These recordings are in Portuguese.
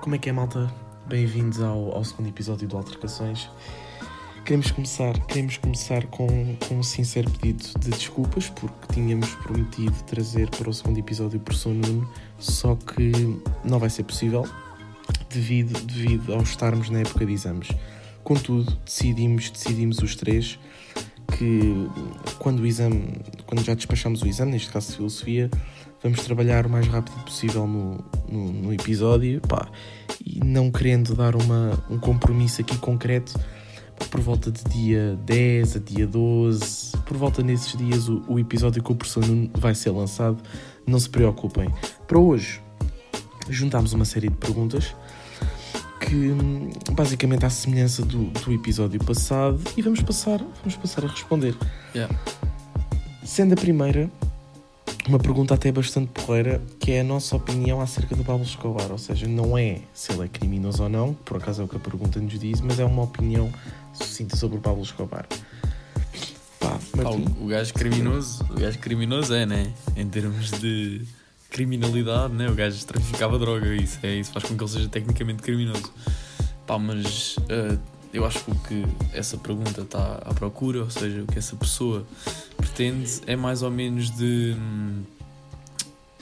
Como é que é, malta? Bem-vindos ao, ao segundo episódio do Altercações. Queremos começar, queremos começar com, com um sincero pedido de desculpas, porque tínhamos prometido trazer para o segundo episódio o professor Nuno, só que não vai ser possível, devido, devido ao estarmos na época de exames. Contudo, decidimos, decidimos os três que quando o exame, quando já despachamos o exame, neste caso de filosofia, vamos trabalhar o mais rápido possível no, no, no episódio, pá, e não querendo dar uma, um compromisso aqui concreto, por volta de dia 10 a dia 12, por volta nesses dias o, o episódio com o professor Nuno vai ser lançado, não se preocupem. Para hoje, juntámos uma série de perguntas que basicamente à semelhança do, do episódio passado e vamos passar, vamos passar a responder. Yeah. Sendo a primeira, uma pergunta até bastante porreira, que é a nossa opinião acerca do Pablo Escobar. Ou seja, não é se ele é criminoso ou não, por acaso é o que a pergunta nos diz, mas é uma opinião sucinta sobre o Pablo Escobar. Pá, Martim, o, o gajo criminoso, o gajo criminoso é, né? Em termos de criminalidade, né? O gajo traficava droga, isso, é, isso faz com que ele seja tecnicamente criminoso. Pá, mas eh, eu acho que o que essa pergunta está à procura, ou seja, o que essa pessoa pretende é mais ou menos de. hum,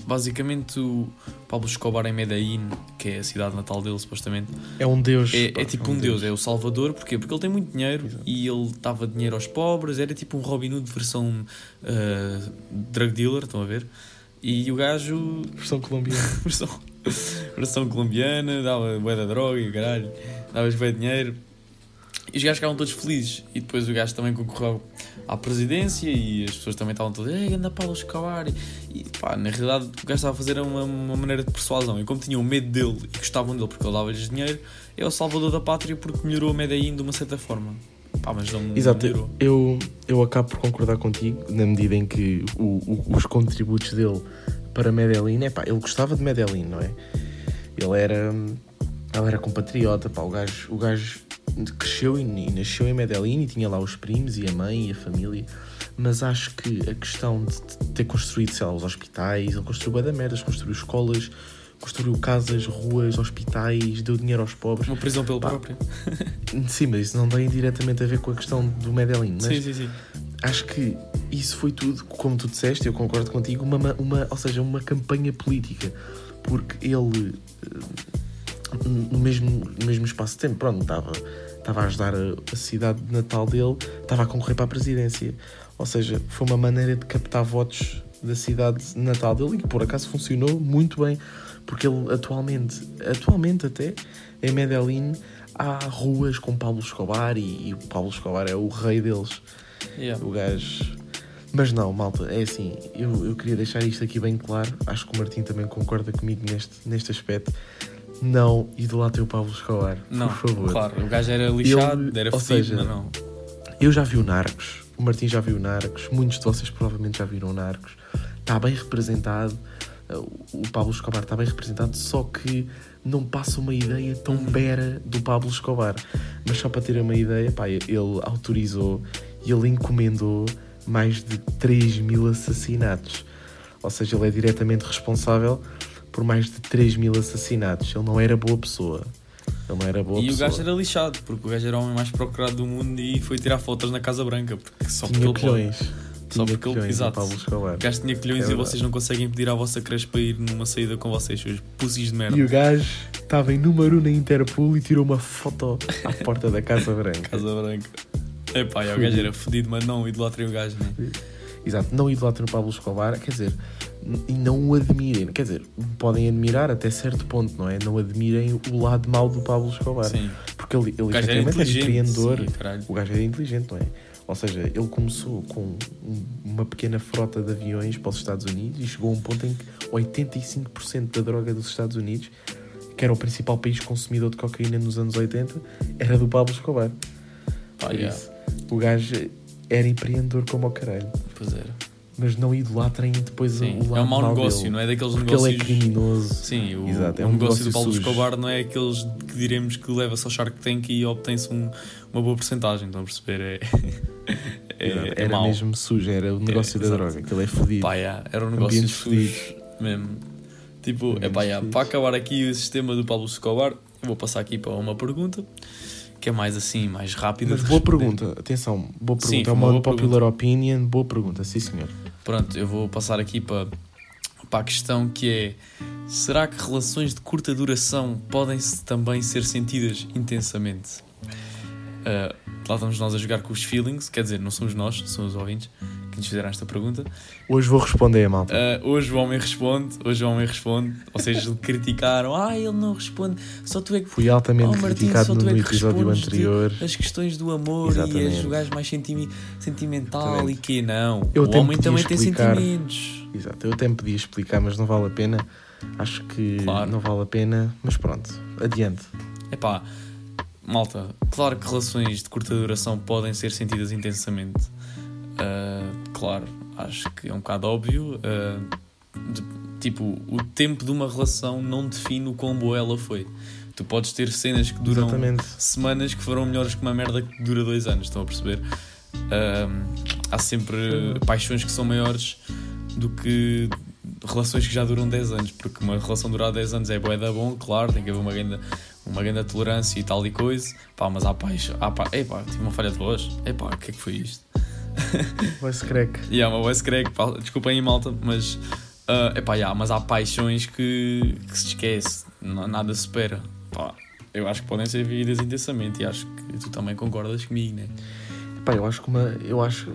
Basicamente, o Pablo Escobar em Medellín, que é a cidade natal dele, supostamente, é um deus. é, pá, é tipo um deus, é o salvador, porquê? Porque ele tem muito dinheiro Exato. e ele dava dinheiro aos pobres, era tipo um Robin Hood versão uh, drug dealer, estão a ver? E o gajo, Versão colombiana. versão, versão colombiana, dava bué da droga e o caralho, dava bué de dinheiro. E os gajos ficavam todos felizes. E depois o gajo também concorreu à presidência e as pessoas também estavam todas, ei, anda Paulo Escobar. E pá, na realidade o gajo estava a fazer uma, uma maneira de persuasão. E como tinham medo dele e gostavam dele porque ele dava-lhes dinheiro, é o salvador da pátria porque melhorou a Medellín de uma certa forma. Pá, mas não Exato, melhorou. eu, eu acabo por concordar contigo, na medida em que o- o- os contributos dele para Medellín, é pá, ele gostava de Medellín, não é? Ele era, ele era compatriota, pá, o gajo, o gajo cresceu e, e nasceu em Medellín e tinha lá os primos e a mãe e a família, mas acho que a questão de, ter construído, sei lá, os hospitais, ele construiu bué da merdas, construiu escolas, construiu casas, ruas, hospitais, deu dinheiro aos pobres. Uma prisão pelo Pá, próprio. Sim, mas isso não tem diretamente a ver com a questão do Medellín, mas Sim, sim, sim. acho que isso foi tudo, como tu disseste, eu concordo contigo, uma, uma, ou seja, uma campanha política, porque ele, eh, no mesmo, no mesmo espaço de tempo, pronto, estava, estava a ajudar a, cidade de natal dele, estava a concorrer para a presidência, ou seja, foi uma maneira de captar votos da cidade de natal dele e que por acaso funcionou muito bem, porque ele atualmente, atualmente até, em Medellín, há ruas com Pablo Escobar e, e o Pablo Escobar é o rei deles. Yeah. O gajo. Mas não, malta, é assim, eu, eu queria deixar isto aqui bem claro. Acho que o Martim também concorda comigo neste, neste aspecto. Não idolatrem o Pablo Escobar, Não, por favor. claro, o gajo era lixado, Ele- era fedido, seja, não. Eu já vi o Narcos, o Martim já viu o Narcos, muitos de vocês provavelmente já viram o Narcos. Está bem representado, o Pablo Escobar está bem representado, só que não passa uma ideia tão Uhum. bera do Pablo Escobar. Mas só para terem uma ideia, pá, ele autorizou e ele encomendou mais de 3 mil assassinatos. Ou seja, ele é diretamente responsável por mais de 3 mil assassinatos. Ele não era boa pessoa. Ele não era boa E o pessoa. gajo era lixado, porque o gajo era o homem mais procurado do mundo e foi tirar fotos na Casa Branca, porque só porque Tinha ele pode. colhões. Só Tinha porque ele- o exato. Pablo Escobar. O gajo tinha colhões É e vocês não conseguem pedir à vossa creche para ir numa saída com vocês, seus pussies de merda. E o gajo estava em número na Interpol e tirou uma foto à porta da Casa Branca. Casa Branca. Epá, e o gajo era fodido, mas não, idolatrem o gajo, né? Exato, não idolatrem o Pablo Escobar, quer dizer, e não o admirem. Quer dizer, podem admirar até certo ponto, não é? Não admirem o lado mau do Pablo Escobar. Sim. Porque ele, ele efetivamente é empreendedor. Sim. O gajo era inteligente, não é? Ou seja, ele começou com um- uma pequena frota de aviões para os Estados Unidos e chegou a um ponto em que 85% da droga dos Estados Unidos, que era o principal país consumidor de cocaína nos anos 80, era do Pablo Escobar. Por yeah. isso, o gajo era empreendedor como o caralho. Pois era. Mas não idolatrem depois Sim. o lado É um mau negócio, dele, não é daqueles Porque negócios. ele é criminoso. Sim, o, Exato, é o um negócio negócio do Paulo sujo. Escobar não é aqueles que diremos que leva-se ao Shark Tank e obtém-se um- uma boa porcentagem, estão a perceber? É, é, é era mau. mesmo sujo, era o negócio da exato. droga, que ele é fodido. Pá, yeah, era um negócio Ambientes sujo mesmo. Tipo, É é pá, fixe. para acabar aqui o sistema do Pablo Escobar, eu vou passar aqui para uma pergunta que é mais assim, mais rápida. Mas boa responder. pergunta, atenção, boa Sim, pergunta. é uma uma popular opinion, boa pergunta, sim senhor. Pronto, eu vou passar aqui para, para a questão que é: será que relações de curta duração podem -se também ser sentidas intensamente? Ah, lá estamos nós a jogar com os feelings, quer dizer, não somos nós, são os ouvintes que nos fizeram esta pergunta. Hoje vou responder, malta. Ah, hoje o homem responde, hoje o homem responde, ou seja, lhe criticaram, ah, ele não responde, só tu é que Fui altamente Oh, Martim, criticado no, é no episódio anterior. as questões do amor e Exatamente. és o gajo mais sentimi- sentimental Exatamente. e que não. Eu o homem também tem explicar. sentimentos. Exato, eu até me podia explicar, mas não vale a pena. Acho que Claro. não vale a pena, mas pronto, adiante. Epá, malta, claro que relações de curta duração podem ser sentidas intensamente. Ah, claro, acho que é um bocado óbvio. ah, de- tipo, o tempo de uma relação não define o quão boa ela foi. Tu podes ter cenas que duram Exatamente. semanas que foram melhores que uma merda que dura dois anos, estão a perceber? Ahm, há sempre paixões que são maiores do que relações que já duram 10 anos, porque uma relação durar 10 anos é bué da bom, claro, tem que haver uma grande, uma grande tolerância e tal e coisa, pá, mas há paixão, há pá, epá, tive uma falha de voz, epá, o que é que foi isto? Voice crack. E há uma voice crack, desculpem aí malta, mas, ah, epá, yeah, mas há paixões que, que se esquece, nada se espera, pá. Eu acho que podem ser vividas intensamente e acho que tu também concordas comigo, né? Pá, eu acho que uma, eu acho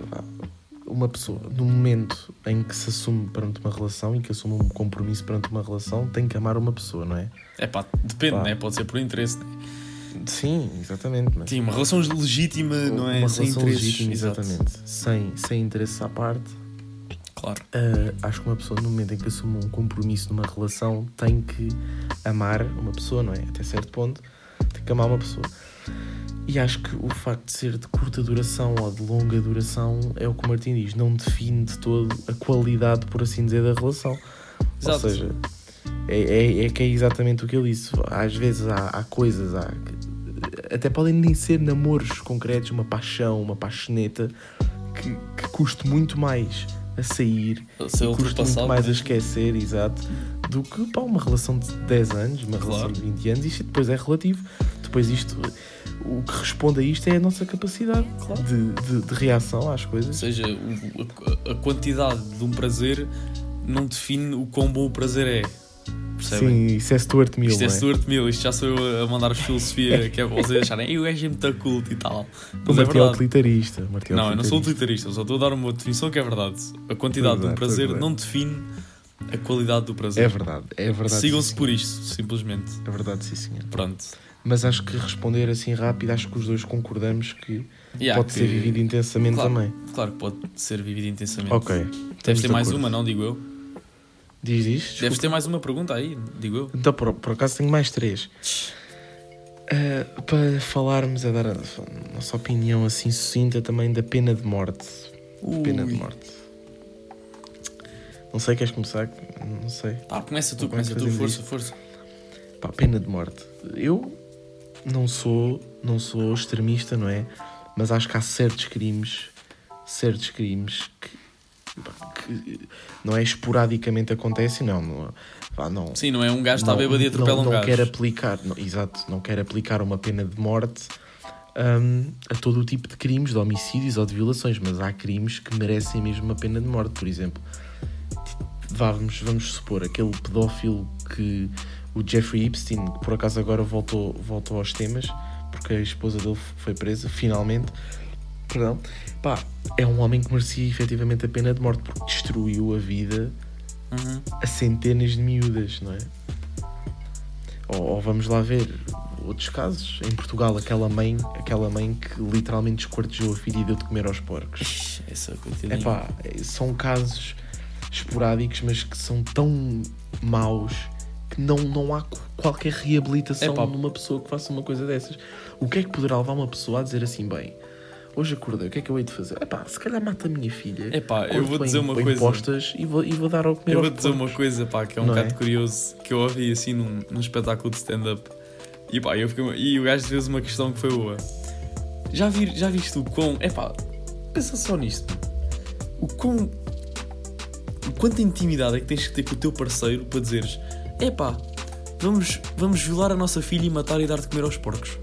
uma pessoa, no momento em que se assume perante uma relação e que assume um compromisso perante uma relação, tem que amar uma pessoa, não é? É pá, depende, Pá. né? Pode ser por interesse, né? Sim, exatamente. Mas Sim, uma relação legítima, não é? uma Sem relação interesses. legítima, Exato. exatamente. Sem, sem interesses à parte. Claro. Ah, acho que uma pessoa, no momento em que assume um compromisso numa relação, tem que amar uma pessoa, não é? Até certo ponto, tem que amar uma pessoa. E acho que o facto de ser de curta duração ou de longa duração é o que o Martim diz, não define de todo a qualidade, por assim dizer, da relação. Exato. Ou seja, é, é, é que é exatamente o que ele disse. Às vezes há, há coisas, há, até podem nem ser namoros concretos, uma paixão, uma paixoneta, que, que custe muito mais a sair custa muito mais a né? esquecer, exato, do que pá, uma relação de 10 anos, uma relação Claro. de 20 anos, isto depois é relativo. Depois isto, o que responde a isto é a nossa capacidade Claro. de, de, de reação às Ou coisas. seja, o- a, a quantidade de um prazer não define o quão bom o prazer é. Percebem? Sim, isso é Stuart Mill, Isto é é? Stuart Mill, isto já sou eu a mandar filosofia que é para vocês acharem, "Ei, o gajo é muito culto e tal. Mas é é verdade. utilitarista. o é Não, eu não sou utilitarista. utilitarista, eu só estou a dar uma definição que é verdade. A quantidade Pois de um é, prazer é. não define a qualidade do prazer. É verdade, é verdade. Sigam-se por isto, simplesmente. É verdade, sim, senhor. Pronto. Mas acho que responder assim rápido, acho que os dois concordamos que Yeah, pode que- ser vivido intensamente Claro. também. Claro que pode ser vivido intensamente. Ok. Deves ter mais acordo. uma, não digo eu? Diz isto? Deves ter mais uma pergunta aí, digo eu. Então, por, por acaso tenho mais três. Uh, para falarmos, a dar a, nossa opinião assim sucinta também da pena de morte. Pena de Ui. morte. Não sei, queres começar? Não sei. Pá, começa tu, começa tu, força, isto? força. Pá, pena de morte. Eu não sou, não sou extremista, não é? Mas acho que há certos crimes, certos crimes que, que não é esporadicamente acontecem, não. não, pá, não Sim, não é um gajo que está bêbado e atropela não, um não gajo. quer aplicar, não, exato, não quer aplicar uma pena de morte hum, a todo o tipo de crimes, de homicídios ou de violações, mas há crimes que merecem mesmo uma pena de morte, por exemplo. Vamos, vamos supor, aquele pedófilo que o Jeffrey Epstein, que por acaso agora voltou, voltou aos temas, porque a esposa dele foi presa, finalmente. Perdão. Pá, é um homem que merecia efetivamente a pena de morte, porque destruiu a vida Uhum. a centenas de miúdas, não é? Ou, ou vamos lá ver outros casos. Em Portugal, aquela mãe, aquela mãe que literalmente esquartejou a filha e deu de comer aos porcos. Essa É pá, são casos esporádicos, mas que são tão maus que não, não há qu- qualquer reabilitação Epá. numa pessoa que faça uma coisa dessas. O que é que poderá levar uma pessoa a dizer assim, bem, hoje acordei, o que é que eu hei de fazer? É pá, se calhar mata a minha filha. Epá, eu corto vou dizer uma coisa. postas e vou, e vou dar ao comer Eu vou dizer uma coisa, pá, que é um Não bocado é? curioso, que eu ouvi assim num, num espetáculo de stand-up. E pá, eu fiquei, e o gajo fez uma questão que foi boa. Já, vi, já viste o quão. É pá, pensa só nisto. O quão. O quanta intimidade é que tens que ter com o teu parceiro para dizeres epá, vamos, vamos violar a nossa filha e matar e dar de comer aos porcos.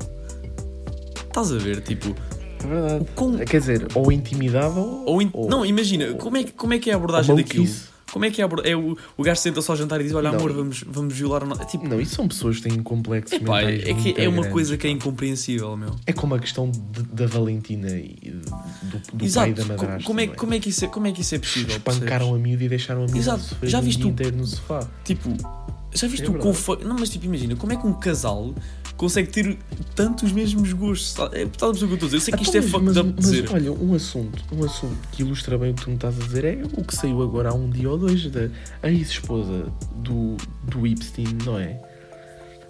Estás a ver, tipo. É verdade. Com- Quer dizer, ou intimidavam. Ou in- ou- Não, imagina, como é, que- como é que é a abordagem ou daquilo? Como é que é a abordagem? É o, o gajo senta só ao jantar e diz: Olha, Não. amor, vamos, vamos violar a nossa. Tipo, Não, isso são pessoas que têm complexos epá, mentais é, que é uma grandes, coisa que é incompreensível, meu. É como a questão de- da Valentina e do, do pai Exato, e da madrasta. como, é, como, é que isso é, como é que isso é possível? Espancaram a miúda e deixaram a miúda Exato, sofrer já o viste dia o- inteiro no sofá. Tipo, já viste É o conforto. Não, mas tipo, imagina, como é que um casal consegue ter tanto os mesmos gostos? Sabe? É, Estás a perceber o que eu estou a dizer? Eu sei que isto Então, é mas- fucked up mas, dizer. mas olha, um assunto, um assunto que ilustra bem o que tu me estás a dizer é o que saiu agora há um dia ou dois da ex-esposa do, do Epstein, não é?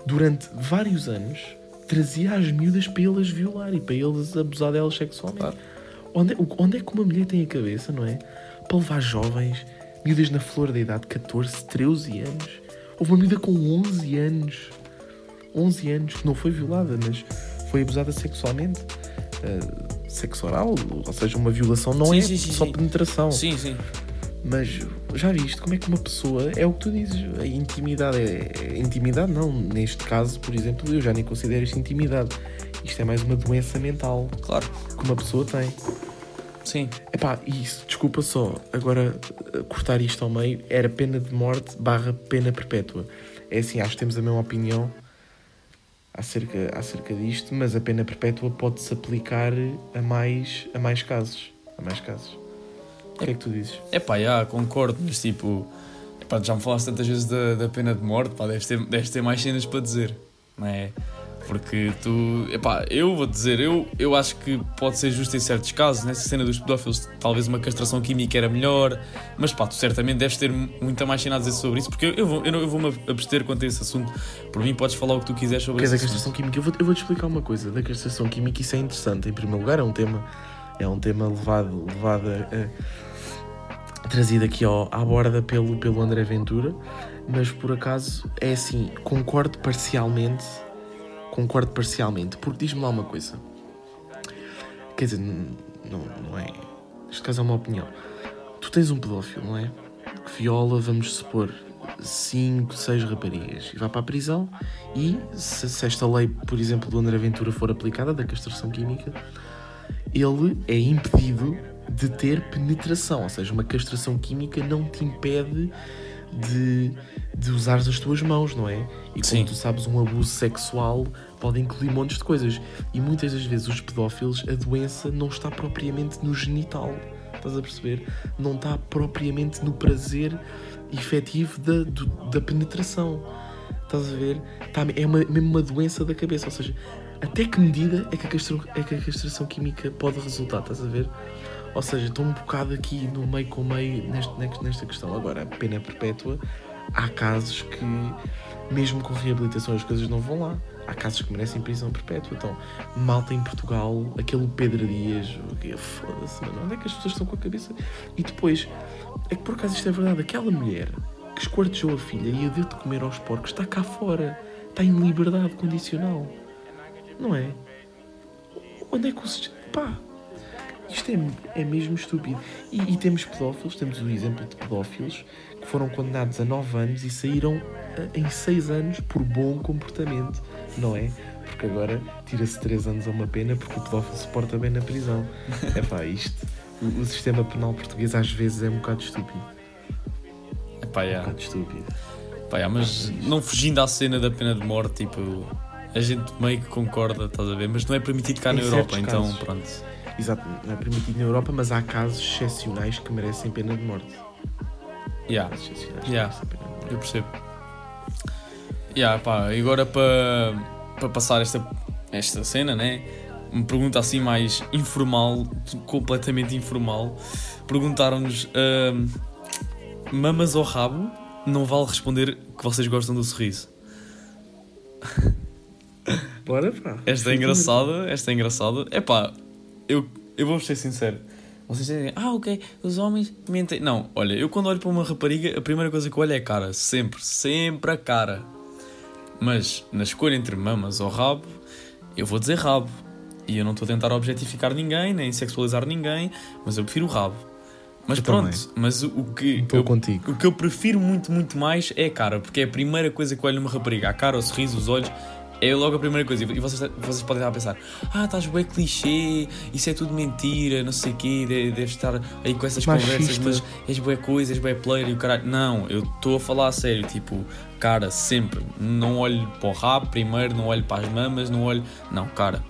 Durante vários anos trazia as miúdas para eles violar e para eles abusar delas sexualmente. Claro. Onde, é- onde é que uma mulher tem a cabeça, não é? Para levar jovens, miúdas na flor da idade, 14, 13 anos. Houve uma miúda com 11 anos. 11 anos, que não foi violada, mas foi abusada sexualmente. Uh, sexo oral, ou seja, uma violação não Sim, é sim, sim, só penetração. Sim, sim. Mas já viste como é que uma pessoa é o que tu dizes, a intimidade é, é- intimidade não, neste caso, por exemplo, eu já nem considero isto intimidade. Isto é mais uma doença mental Claro. que uma pessoa tem. Sim. Epá, isso, desculpa só, agora eh, cortar isto ao meio, era pena de morte barra pena perpétua. É assim, acho que temos a mesma opinião acerca, acerca disto, mas a pena perpétua pode-se aplicar a mais, a mais casos. A mais casos. O que é que tu dizes? É pá, já, concordo, mas tipo, epá, já me falaste tantas vezes da, da pena de morte, pá, deves ter, deves ter mais cenas para dizer, não é? Porque tu, epá, eu vou dizer, eu, eu acho que pode ser justo em certos casos, nessa cena dos pedófilos, talvez uma castração química era melhor, mas pá, tu certamente deves ter muita mais cena a dizer sobre isso, porque eu, eu, vou, eu, eu vou-me abster quanto a esse assunto. Por mim, podes falar o que tu quiseres sobre Que da esse assunto. castração química. Eu vou- eu vou-te explicar uma coisa. Da castração química, isso é interessante. Em primeiro lugar, é um tema, é um tema levado, levado a- a- trazido aqui ao, à borda pelo, pelo André Ventura, mas por acaso é assim, concordo parcialmente. Concordo parcialmente, porque diz-me lá uma coisa. Quer dizer, não, não é. Neste caso é uma opinião. Tu tens um pedófilo, não é? Que viola, vamos supor, 5, 6 raparigas e vai para a prisão. E se, se esta lei, por exemplo, do André Ventura for aplicada, da castração química, ele é impedido de ter penetração. Ou seja, uma castração química não te impede de, de usar as tuas mãos, não é? E como Sim. tu sabes, um abuso sexual pode incluir montes de coisas. E muitas das vezes os pedófilos, a doença não está propriamente no genital. Estás a perceber? Não está propriamente no prazer efetivo da, do- da penetração. Estás a ver? Tá, é uma, mesmo uma doença da cabeça. Ou seja, até que medida é que, é que a castração química pode resultar? Estás a ver? Ou seja, estou um bocado aqui no meio com meio neste, nesta- nesta questão. Agora, a pena é perpétua. Há casos que, mesmo com reabilitação, as coisas não vão lá. Há casos que merecem prisão perpétua. Então, malta em Portugal, aquele Pedro Dias, foda-se, mano, onde é que as pessoas estão com a cabeça? E depois, é que por acaso isto é verdade, aquela mulher que esquartejou a filha e a deu de comer aos porcos está cá fora, está em liberdade condicional, não é? Onde é que o pá, isto é, é mesmo estúpido. E, e temos pedófilos, temos o exemplo de pedófilos foram condenados a 9 anos e saíram eh, em 6 anos por bom comportamento, não é? Porque agora tira-se 3 anos a uma pena porque o pedófilo se porta bem na prisão. É pá, isto. O, o sistema penal português às vezes é um bocado estúpido. Epá, Um já. bocado estúpido. Pá, já, mas não fugindo à cena da pena de morte, tipo, a gente meio que concorda, estás a ver? Mas não é permitido cá Em na Europa, então casos. pronto. Exato, não é permitido na Europa, mas há casos excepcionais que merecem pena de morte. Yeah, Yeah. eu percebo. Yeah, pá, e agora para para passar esta, esta cena, né? Uma pergunta assim mais informal, completamente informal. Perguntaram-nos: ahm, mamas ou rabo? Não vale responder que vocês gostam do sorriso. Bora, pá. Esta é engraçada, esta é engraçada. É pá, eu, eu vou ser sincero. Vocês dizem, ah, ok, os homens mentem. Não, olha, eu quando olho para uma rapariga, a primeira coisa que eu olho é a cara. Sempre, sempre a cara. Mas na escolha entre mamas ou rabo, eu vou dizer rabo. E eu não estou a tentar objetificar ninguém, nem sexualizar ninguém, mas eu prefiro o rabo. Mas Eu pronto, também. mas o, que eu, contigo. o que eu prefiro muito, muito mais é a cara, porque é a primeira coisa que eu olho numa rapariga, a cara, o sorriso, os olhos, é logo a primeira coisa. E vocês, vocês podem estar a pensar, ah, estás bem clichê, isso é tudo mentira, não sei o quê, de- deves estar aí com essas Machista. conversas, mas és bué coisa, és bué player e o caralho. Não, eu estou a falar a sério, tipo, cara, sempre. Não olho para o rabo primeiro, não olho para as mamas, não olho. Não, cara.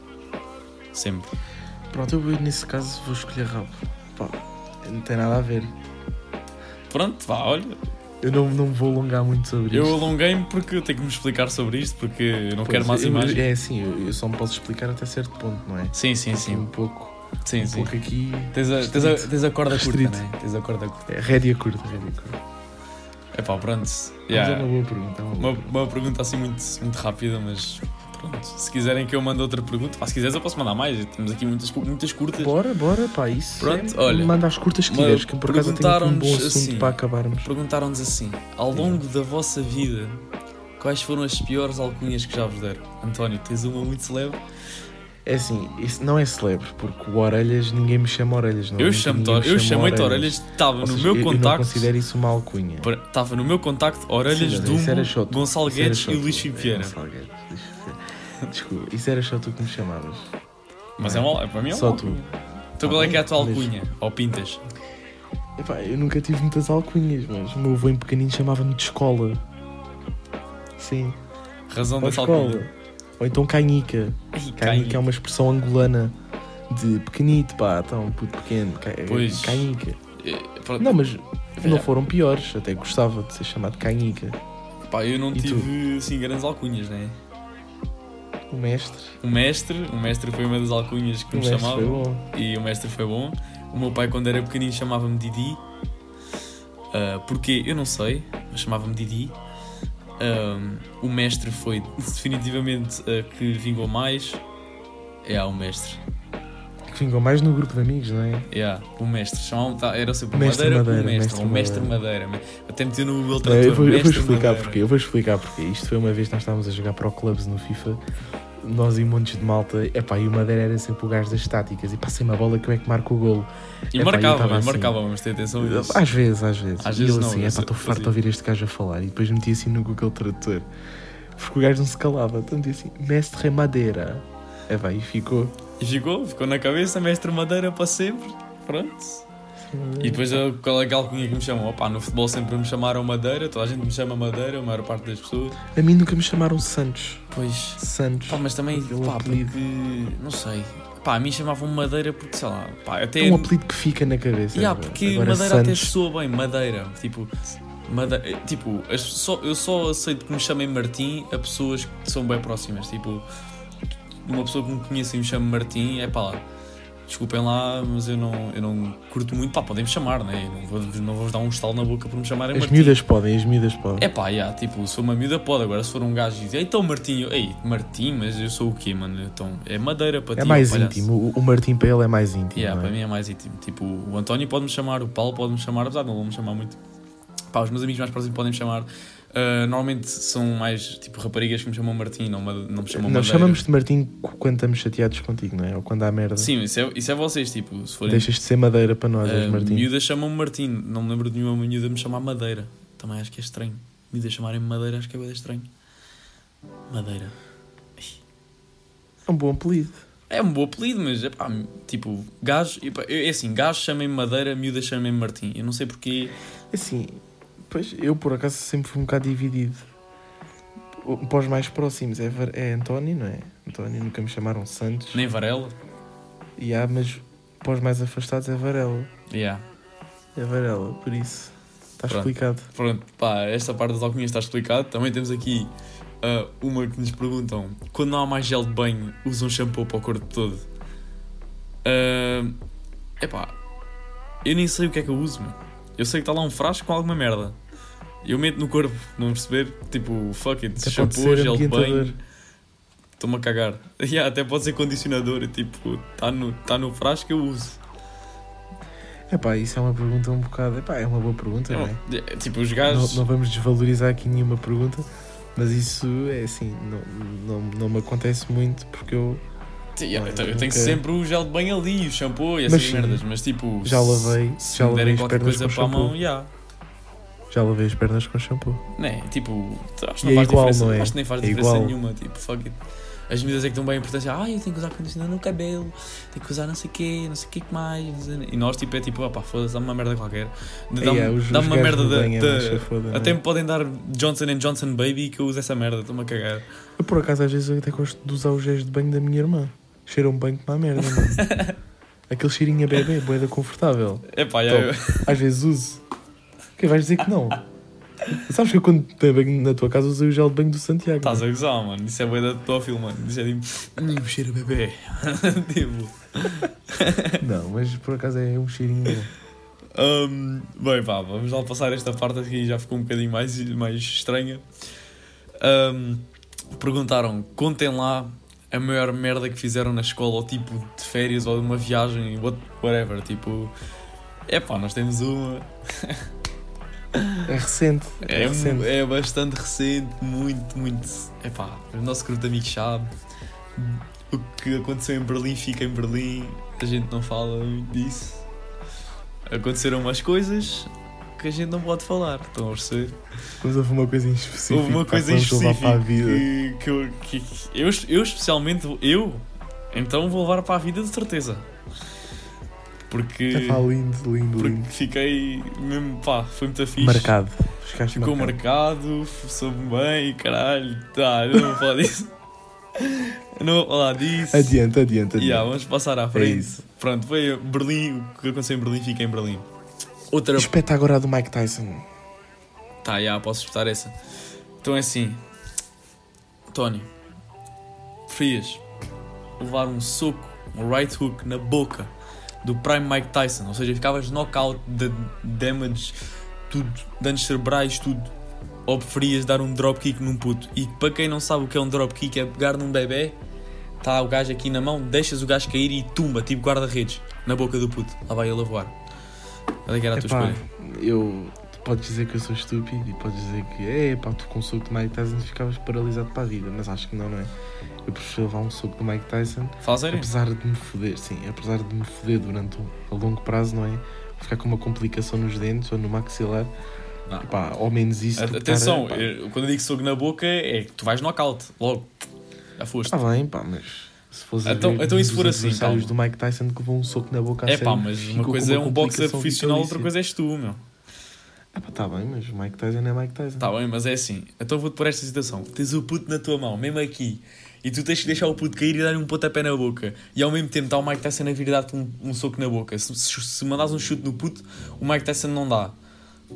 Sempre. Pronto, eu nesse caso vou escolher rabo. Pá, não tem nada a ver. Pronto, vá, olha. Eu não, não vou alongar muito sobre Eu isto. alonguei-me porque eu tenho que me explicar sobre isto, porque eu não Pois, quero mais eu- imagens. É assim, eu, eu só me posso explicar até certo ponto, não é? Sim, sim, Um sim. pouco, Sim, um sim. pouco aqui. Tens a, tens, a, tens a corda curta, Restrito. né? Tens a corda curta. É rédea curta, rédea curta. É pá, pronto. Mas Yeah. é uma boa pergunta. É uma boa Uma, uma pergunta assim muito, muito rápida, mas pronto. Se quiserem que eu mande outra pergunta, pá, se quiseres eu posso mandar mais. Temos aqui muitas, muitas curtas. Bora, bora, pá, isso. Pronto, é- olha, Manda as curtas que quiseres, que por acaso eu tenho um bom perguntaram-nos assunto assim. para acabarmos. Perguntaram-nos assim: ao longo da vossa vida, quais foram as piores alcunhas que já vos deram? António, tens uma muito celebre? É assim, isso não é celebre, porque o Orelhas, ninguém me chama Orelhas. Não, eu Nunca chamo eu chama chamei-te Orelhas, estava Ou no seja, meu eu, eu não contacto. considero isso uma alcunha. Estava no meu contacto Orelhas Sim, só tu. Gonçalo Guedes e. Luís É, Filipe Vieira. Desculpa, isso era só tu que me chamavas. Mas é uma, para mim é uma Só tu. Então qual é que é a tua mas- alcunha? Ou pintas? Epá, eu nunca tive muitas alcunhas, mas o meu avô em pequenino chamava-me de escola. Sim, Razão ou dessa escola. alcunha. Ou então canhica. Ai, é uma expressão angolana de pequenito, pá, tão puto pequeno. Ca- Pois. Canhica. Eh, pronto, Não, mas não Já. foram piores, até gostava de ser chamado canhica. Pá, eu não E tu? tive assim grandes alcunhas, né? O mestre, O mestre, o mestre foi uma das alcunhas que o me chamavam. E o mestre foi bom. O meu pai, quando era pequenino, chamava-me Didi. Ah, porque eu não sei, mas chamava-me Didi. Ahm, o mestre foi definitivamente a que vingou mais. É, ah, o mestre. Vingou mais no grupo de amigos, não é? Yeah, o mestre. Chamavam, era sempre Mestre Madeira, Madeira, o mestre. mestre o mestre Madeira. Até meti no Google Não, Tradutor. eu, vou, eu vou explicar Madeira. porque, eu vou explicar porque. Isto foi uma vez que nós estávamos a jogar para o Clubs no FIFA, nós e montes de malta, epá, e o Madeira era sempre o gajo das táticas, e passei uma bola que eu é que marco o golo. E Epá, marcava, e assim. marcava, mas tem atenção a isso. Às vezes, às vezes. Às e vezes não, assim, eu epá, estou farto de ouvir este gajo a falar, e depois meti assim no Google Tradutor, porque o gajo não se calava, então dizia assim, Mestre Madeira. É pá, e ficou. E ficou, ficou na cabeça, mestre Madeira para sempre. Pronto. E depois eu- qual é aquela alcunha que me chamam? Opa, no futebol sempre me chamaram Madeira, toda a gente me chama Madeira, a maior parte das pessoas. A mim nunca me chamaram Santos. Pois. Santos. Pá, mas também, pá, apelido. porque. Não sei. Pá, a mim chamavam Madeira porque, sei lá, pá, até. É um apelido que fica na cabeça. Yeah, agora. porque Agora, Madeira até Santos, soa bem, Madeira. Tipo, Madeira, tipo as- só, eu só aceito que me chamem Martim a pessoas que são bem próximas. Tipo, uma pessoa que me conhece e me chama Martim, é pá lá. Desculpem lá, mas eu não, eu não curto muito. Pá, podem me chamar, né? Eu Não vou, não vou dar um estalo na boca por me chamarem As Martim. miúdas podem, as miúdas podem. É pá, yeah, tipo, se for uma miúda pode, agora se for um gajo e diz, então Martim, eu, ei, Martim, mas eu sou o quê, mano? Então, é madeira para ti. É mais ó, palhaço." íntimo. O, o Martim para ele é mais íntimo. Yeah, é? para mim é mais íntimo. Tipo, o António pode-me chamar, o Paulo pode-me chamar, apesar de não me chamar muito. Pá, os meus amigos mais próximos podem me chamar. Ah, normalmente são mais tipo raparigas que me chamam Martim, não, me- não me chamam Nós Madeira. chamamos de Martim quando estamos chateados contigo, não é? Ou quando há merda. Sim, isso é, isso é vocês, tipo, se forem. Deixas de ser madeira para nós, és Martim. miúdas chamam-me Martim, não me lembro de nenhuma miúda me chamar Madeira. Também acho que é estranho. Miúdas chamarem-me Madeira, acho que é bem estranho. Madeira. É um bom apelido. É um bom apelido, mas é pá, tipo, gajo, é assim, gajo chamem-me Madeira, miúdas chamem-me Martim. Eu não sei porquê. Assim, pois eu por acaso sempre fui um bocado dividido. Para os mais próximos é, Var- é António, não é? António nunca me chamaram Santos. Nem Varela. E há, mas para os mais afastados é Varela. Yeah. É Varela, por isso. Está Pronto. explicado. Pronto, pá, esta parte das alcunhas está explicado. Também temos aqui ah, uma que nos perguntam: quando não há mais gel de banho, usam shampoo para o corpo todo? É epá, eu nem sei o que é que eu uso, meu. Eu sei que está lá um frasco com alguma merda. Eu meto no corpo, não perceber? Tipo, fuck it, Até shampoo, gel de banho. Estou-me a cagar. Yeah, até pode ser condicionador. Tipo, está no, tá no frasco, eu uso. Epá, isso é uma pergunta um bocado. Epá, é uma boa pergunta, não é? É, Tipo, os Não, gajos. não vamos desvalorizar aqui nenhuma pergunta, mas isso é assim, não, não, não me acontece muito porque eu Yeah, eu, tenho- nunca- sempre o gel de banho ali, o shampoo e Mas essas sim, merdas, mas tipo. já lavei- Se já me derem lavei as qualquer coisa para a mão, já. Já lavei as pernas com shampoo. Né? Tipo, acho que não é faz igual, diferença. não é? Acho que nem faz É diferença igual. nenhuma. Tipo, fuck it. As medidas é que dão bem a importância. Ah, eu tenho que usar condicionador no cabelo, tenho que usar não sei o quê, não sei o quê que mais. E nós, tipo, é tipo, opá, foda-se, dá-me uma merda qualquer. Dá-me é, os uma merda banho é da- mais chafoda, não é? até me podem dar Johnson Johnson Baby que eu uso essa merda, estou-me a cagar. Eu, por acaso, às vezes eu até gosto de usar os géis de banho da minha irmã. Cheiram bem como a merda, mano. Aquele cheirinho a bebê, boeda confortável. Epá, Então, já, eu- Às vezes uso. Quem vais dizer que não? Sabes que eu quando tenho banho na tua casa usei o gel de banho do Santiago. estás a gozar, mano. Isso é boa da pedófilo, mano. Isso é tipo. Hum, cheiro a bebê. tipo. Não, mas por acaso é um cheirinho bom. Hum, bem, pá, vamos lá passar esta parte aqui já ficou um bocadinho mais, mais estranha. Hum, perguntaram, contem lá a maior merda que fizeram na escola, ou tipo de férias, ou de uma viagem, what- whatever. Tipo, é pá, nós temos uma. É recente. É, É, recente. é bastante recente, muito, muito. É pá, o nosso grupo de amigos sabe. O que aconteceu em Berlim fica em Berlim, a gente não fala muito disso. Aconteceram umas coisas que a gente não pode falar, estão a perceber? Mas houve uma coisa em específico. Houve uma coisa em específico para a vida. que, que eu, que eu, eu especialmente, eu, então vou levar para a vida de certeza. Porque, É pá, lindo, lindo, porque lindo. fiquei mesmo, pá, foi muito fixe. Marcado. Ficaste Ficou marcado. marcado, soube bem, caralho. Tá, eu não vou falar disso. Eu não vou falar disso. Adiante, adiante, adiante. Yeah, vamos passar à É frente. isso. Pronto, foi Berlim, o que aconteceu em Berlim fica em Berlim. Outra. Espeta agora a do Mike Tyson. Tá, já, posso espetar essa. Então é assim. Tony, preferias levar um soco, um right hook na boca do Prime Mike Tyson, ou seja, ficavas knockout, de damage, tudo, danos cerebrais, tudo. Ou preferias dar um dropkick num puto? E para quem não sabe o que é um dropkick, é pegar num bebê, está o gajo aqui na mão, deixas o gajo cair e tumba, tipo guarda-redes, na boca do puto. Lá vai ele a voar. Qual é que era a tua Epá, escolha? eu. Tu podes dizer que eu sou estúpido e podes dizer que é pá, tu com o soco de Mike Tyson ficavas paralisado para a vida, mas acho que não, não é? Eu prefiro levar um soco do Mike Tyson, Fala sério? apesar de me foder, sim, apesar de me foder durante um, a longo prazo, não é? Ficar com uma complicação nos dentes ou no maxilar, Não. pá, ao menos isso. do Atenção, eu- quando eu digo soco na boca é que tu vais knockout, logo. Já foste. Está bem, pá, mas se fosse Então- ver então os for assim, calma. do Mike Tyson que levou um soco na boca É pá, mas uma com coisa é um boxer profissional, outra coisa és tu, meu. Ah, pá, tá bem, mas o Mike Tyson é Mike Tyson. Tá bem, mas é assim. Então vou-te pôr esta situação. Tens o puto na tua mão, mesmo aqui, e tu tens que deixar o puto cair e dar-lhe um pontapé na boca. E ao mesmo tempo está o Mike Tyson a vir dar-te um, um soco na boca. Se, se, se mandares um chute no puto, o Mike Tyson não dá.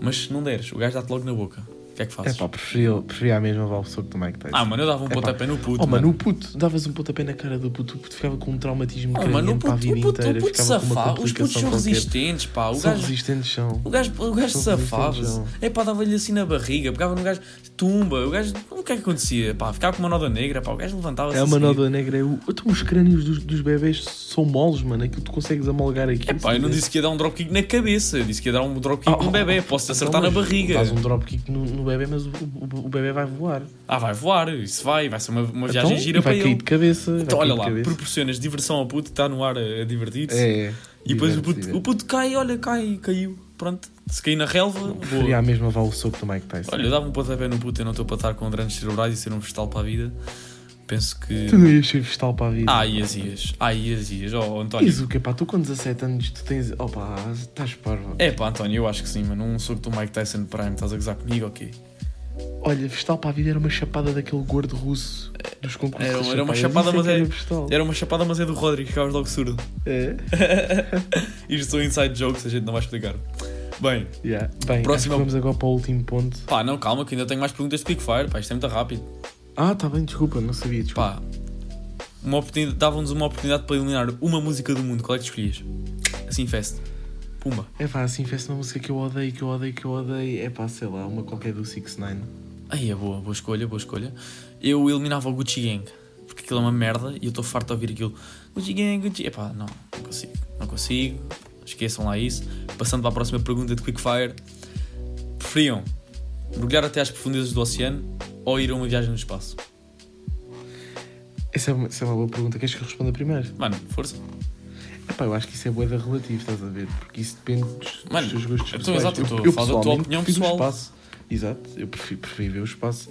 Mas se não deres, o gajo dá-te logo na boca. O que é que É fazes? pá, preferia, preferia a mesma o soco do Mike Tyson. ah, mano, eu dava um Epá. pontapé no puto. Oh, mano, o puto, davas um pontapé na cara do puto, o puto ficava com um traumatismo Oh, mano, o para a puto, vida o puto, inteira, o puto safava. Os putos são qualquer. resistentes, pá. O São gajo, resistentes, são. O gajo, o gajo safava-se. resistentes, É pá, dava-lhe assim na barriga, pegava no gajo, tumba. O gajo, o que é que acontecia? Pá, ficava com uma noda negra, pá, o gajo levantava-se. É uma seguir. nódoa negra. é o- Então, os crânios dos, dos bebés são moles, mano. Aquilo tu consegues amolgar aqui. É pá, eu não disse que ia dar um dropkick na cabeça, eu disse que ia dar um dropkick no bebê. Posso-te acertar na barriga. Dás um dropkick no, no bebê, mas o, o, o bebê vai voar. Ah, vai voar, isso vai, vai ser uma, uma viagem Então, gira e para vai cair ele. de cabeça. vai Então, olha lá, cabeça. proporcionas diversão ao puto, está no ar a, a divertir-se. É, e depois o puto, o puto cai, olha, cai, caiu. Pronto, se cair na relva, boa. a mesma levar o soco do Mike Tyson. Olha, eu dava um pontapé no puto, eu não estou para estar com dranos cerebrais e ser um vegetal para a vida. Penso que. Tu não ias ser vegetal para a vida. Ah, ias, ias. Ah, ias, ias. Oh, António. Isso o que pá? Tu com 17 anos tu tens. Opa, estás parvo. É pá, António, eu acho que sim, mano. Um soco do Mike Tyson Prime, estás a gozar comigo, ok? Olha, vegetal para a vida era uma chapada daquele gordo russo dos concursos. Era- era uma chapada, Isso mas é- era uma chapada, mas é do Rodrigo, ficavas logo surdo. É. Isto são inside jokes, a gente não vai explicar. Bem, Yeah. Bem, Próximo- vamos agora para o último ponto. pá, não, calma, que ainda tenho mais perguntas de Quickfire, pá, isto é muito rápido. Ah, tá bem, desculpa, não sabia. Desculpa. Pá, uma oportunidade, dava-nos uma oportunidade para eliminar uma música do mundo, qual é que escolhias? Assim, fest. Pumba. É pá, assim, fez uma música que eu odeio, que eu odeio, que eu odeio. É pá, sei lá, uma qualquer do 6 9 Aí é boa, boa escolha, boa escolha. Eu eliminava o Gucci Gang, porque aquilo é uma merda e eu estou farto de ouvir aquilo. Gucci Gang, Gucci. Epá, não, não consigo, não consigo. Esqueçam lá isso. Passando para a próxima pergunta de Quickfire: preferiam mergulhar até às profundezas do oceano ou ir a uma viagem no espaço? Essa é, uma, essa é uma boa pergunta. Queres que eu responda primeiro? Mano, força. Epá, eu acho que isso é boeda relativo, estás a ver? Porque isso depende dos, Mano, dos teus gostos então, pessoais. exato, eu a eu, falar da tua opinião prefiro o pessoal. espaço. Exato, eu prefiro, prefiro ver o espaço.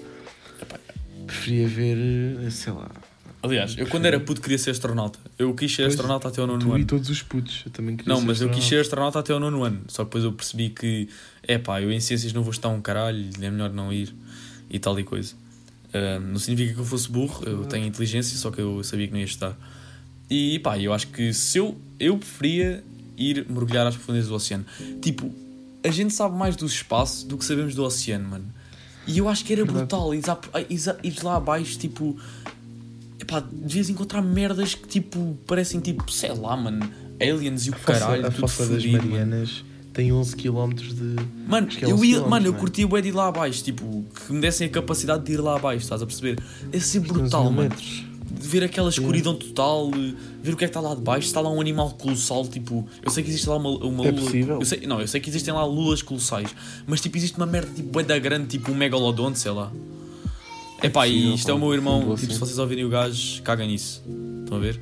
Preferia ver, eh, sei lá, Aliás, eu quando era puto queria ser astronauta. Eu quis ser Pois, astronauta até ao nono tu e ano. todos os putos. Eu também queria Não, mas eu quis ser astronauta até ao nono ano. Só que depois eu percebi que, é pá, eu em ciências não vou estar um caralho, é melhor não ir e tal e coisa. Ah, não significa que eu fosse burro, eu tenho inteligência, só que eu sabia que não ia estar. E pá, eu acho que se eu, eu preferia ir mergulhar às profundezas do oceano. Tipo, a gente sabe mais do espaço do que sabemos do oceano, mano. E eu acho que era brutal ires lá abaixo, tipo. Epá, devias encontrar merdas que tipo parecem tipo, sei lá, mano, aliens e o A fossa, caralho, a tudo fossa das fodido, mano. Tem 11 km de. Mano, é eu 11 ia, mano, eu é? curtia o de ir lá abaixo, tipo, que me dessem a capacidade de ir lá abaixo, estás a perceber? Deve ser uns brutal, mano. metros. De ver aquela escuridão total, eh, ver o que é que está lá de baixo, se está lá um animal colossal, tipo, eu sei que existe lá uma, uma É lula. possível. Eu sei, não, eu sei que existem lá lulas colossais, mas tipo, existe uma merda tipo da grande, tipo um megalodonte, sei lá. É Epá, e isto é o pá, meu irmão, tipo, se assim. vocês ouvirem o gajo, caga nisso. Estão a ver?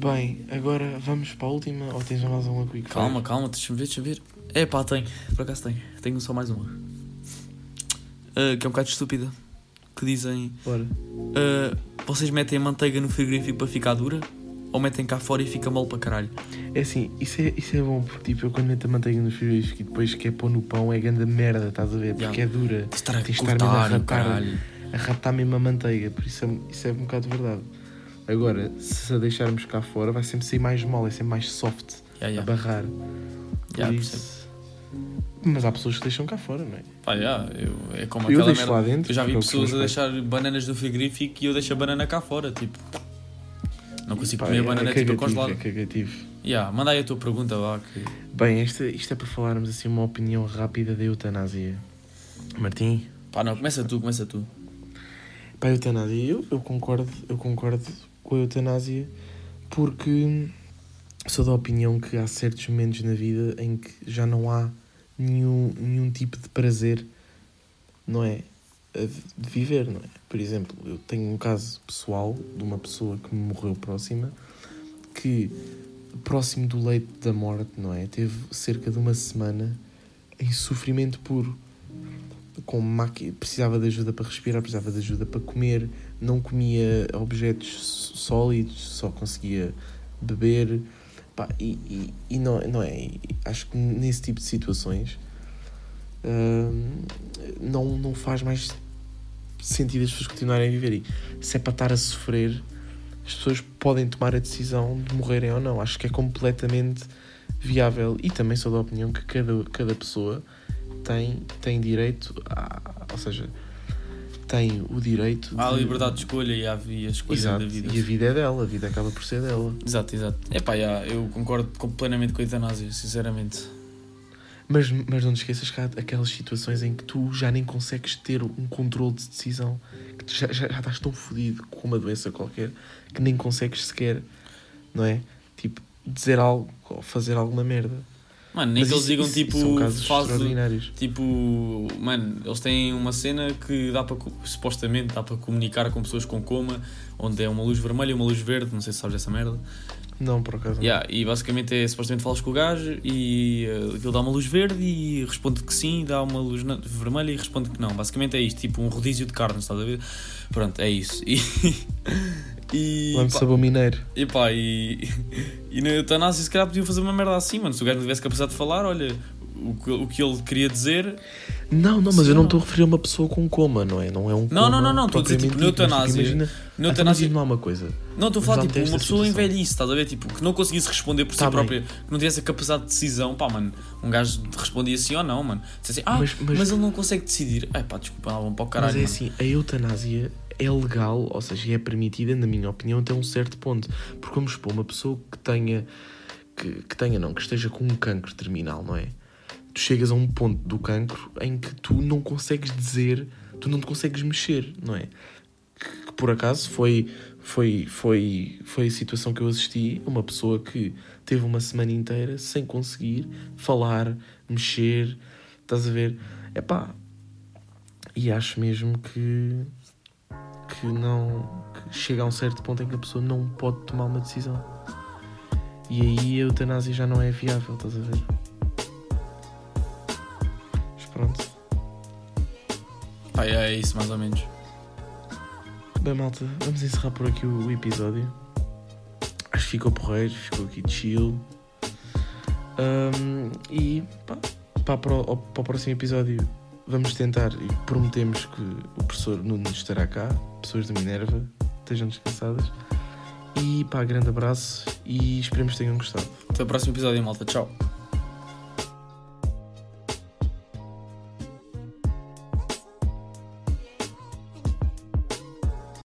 Bem, agora vamos para a última ou tens mais alguma quick fire? Calma, calma, deixa-me ver, deixa-me ver. É pá, tem, por acaso tem. Tenho só mais uma. Ah, que é um bocado estúpida. Que dizem: Bora. ah, Vocês metem a manteiga no frigorífico para ficar dura? Ou metem cá fora e fica mole para caralho? É assim, isso é, isso é bom porque tipo, eu quando meto a manteiga no frigorífico e depois quer pôr no pão é grande merda, estás a ver? Porque Ya. é dura. A Tens de estar a cortar, ratar. caralho. A ratar mesmo a manteiga, por isso é, isso é um bocado verdade. Agora, se a deixarmos cá fora, vai sempre sair mais mole, é sempre mais soft Ya, a ya. barrar. Ya, isso. Mas há pessoas que deixam cá fora, não é? Pá, ya, eu, é como Eu aquela deixo merda. lá dentro. Eu já vi é pessoas a deixar bananas no frigorífico e eu deixo a banana cá fora, tipo. Não consigo Pá, comer é, a banana é tipo cagativo, congelada. é cagativo. Ya, manda aí a tua pergunta lá. Que... Bem, esta, isto é para falarmos assim uma opinião rápida da eutanásia. Martim? Pá, não, começa tu, começa tu. A eutanásia, eu, eu concordo, eu concordo com a eutanásia porque sou da opinião que há certos momentos na vida em que já não há nenhum, nenhum tipo de prazer, não é? De viver, não é? Por exemplo, eu tenho um caso pessoal de uma pessoa que me morreu próxima que próximo do leito da morte, não é? Teve cerca de uma semana em sofrimento puro com precisava de ajuda para respirar, precisava de ajuda para comer, não comia objetos sólidos, só conseguia beber. Pá, e, e, e não, não é? Acho que nesse tipo de situações hum, não, não faz mais sentido as pessoas continuarem a viver. E se é para estar a sofrer, as pessoas podem tomar a decisão de morrerem ou não. Acho que é completamente viável. E também sou da opinião que cada, cada pessoa tem, tem direito a. Ou seja, tem o direito. Há de- liberdade de escolha e há a escolha Exato. da vida. E a vida é dela, a vida acaba por ser dela. Exato, exato. É pá, eu concordo plenamente com a eutanásia, sinceramente. Mas, mas não te esqueças que há aquelas situações em que tu já nem consegues ter um controle de decisão, que tu já, já, já estás tão fodido com uma doença qualquer que nem consegues sequer, não é? Tipo, dizer algo ou fazer alguma merda. Mano, nem Mas que eles isso- digam isso- tipo. São casos extraordinários. Tipo, mano, eles têm uma cena que dá para, co- supostamente dá para comunicar com pessoas com coma, onde é uma luz vermelha e uma luz verde, não sei se sabes dessa merda. Não, por acaso. não. Yeah, e basicamente é, supostamente falas com o gajo e ele dá uma luz verde e responde que sim, dá uma luz na- vermelha e responde que não. Basicamente é isto, tipo um rodízio de carne, estás a ver? Pronto, é isso. E, e, Lá pá, mineiro. e, pá, e, e na eutanásia se calhar podiam fazer uma merda assim, mano. Se o gajo não tivesse capacidade de falar, olha, o que, o que ele queria dizer Não, não, mas Sim, eu não não. estou a referir a uma pessoa com coma, não é? Não é um Não, coma não, não, não, estou a dizer, tipo, propriamente na dito, mas, eutanásia- Imagina, na então, eutanásia. imagina uma coisa. Não, estou a falar tipo uma pessoa situação. envelhice, estás a ver? Tipo, que não conseguisse responder por Tá si bem. própria, que não tivesse a capacidade de decisão, pá, mano, um gajo respondia sim ou não, mano. Assim, ah, mas, Mas- mas- ele não consegue decidir. Ai pá, desculpa, lá vão para o caralho. Mas é mano. assim, a eutanásia é legal, ou seja, é permitida, na minha opinião, até um certo ponto. Porque vamos supor, uma pessoa que tenha, que, que tenha não, que esteja com um cancro terminal, não é? Tu chegas a um ponto do cancro em que tu não consegues dizer, tu não te consegues mexer, não é? Que, que por acaso foi, foi, foi, foi a situação que eu assisti uma pessoa que teve uma semana inteira sem conseguir falar, mexer, estás a ver? É pá, e acho mesmo que que não que chega a um certo ponto em que a pessoa não pode tomar uma decisão. E aí a eutanásia já não é viável, estás a ver? Mas pronto. Pá, é isso mais ou menos. Bem, malta, vamos encerrar por aqui o, episódio. Acho que ficou porreiro, ficou aqui chill. Um, e pá, para, para o próximo episódio vamos tentar e prometemos que o professor Nuno estará cá, pessoas da Minerva, estejam descansadas. E pá, grande abraço e esperemos que tenham gostado. Até o próximo episódio, malta. Tchau.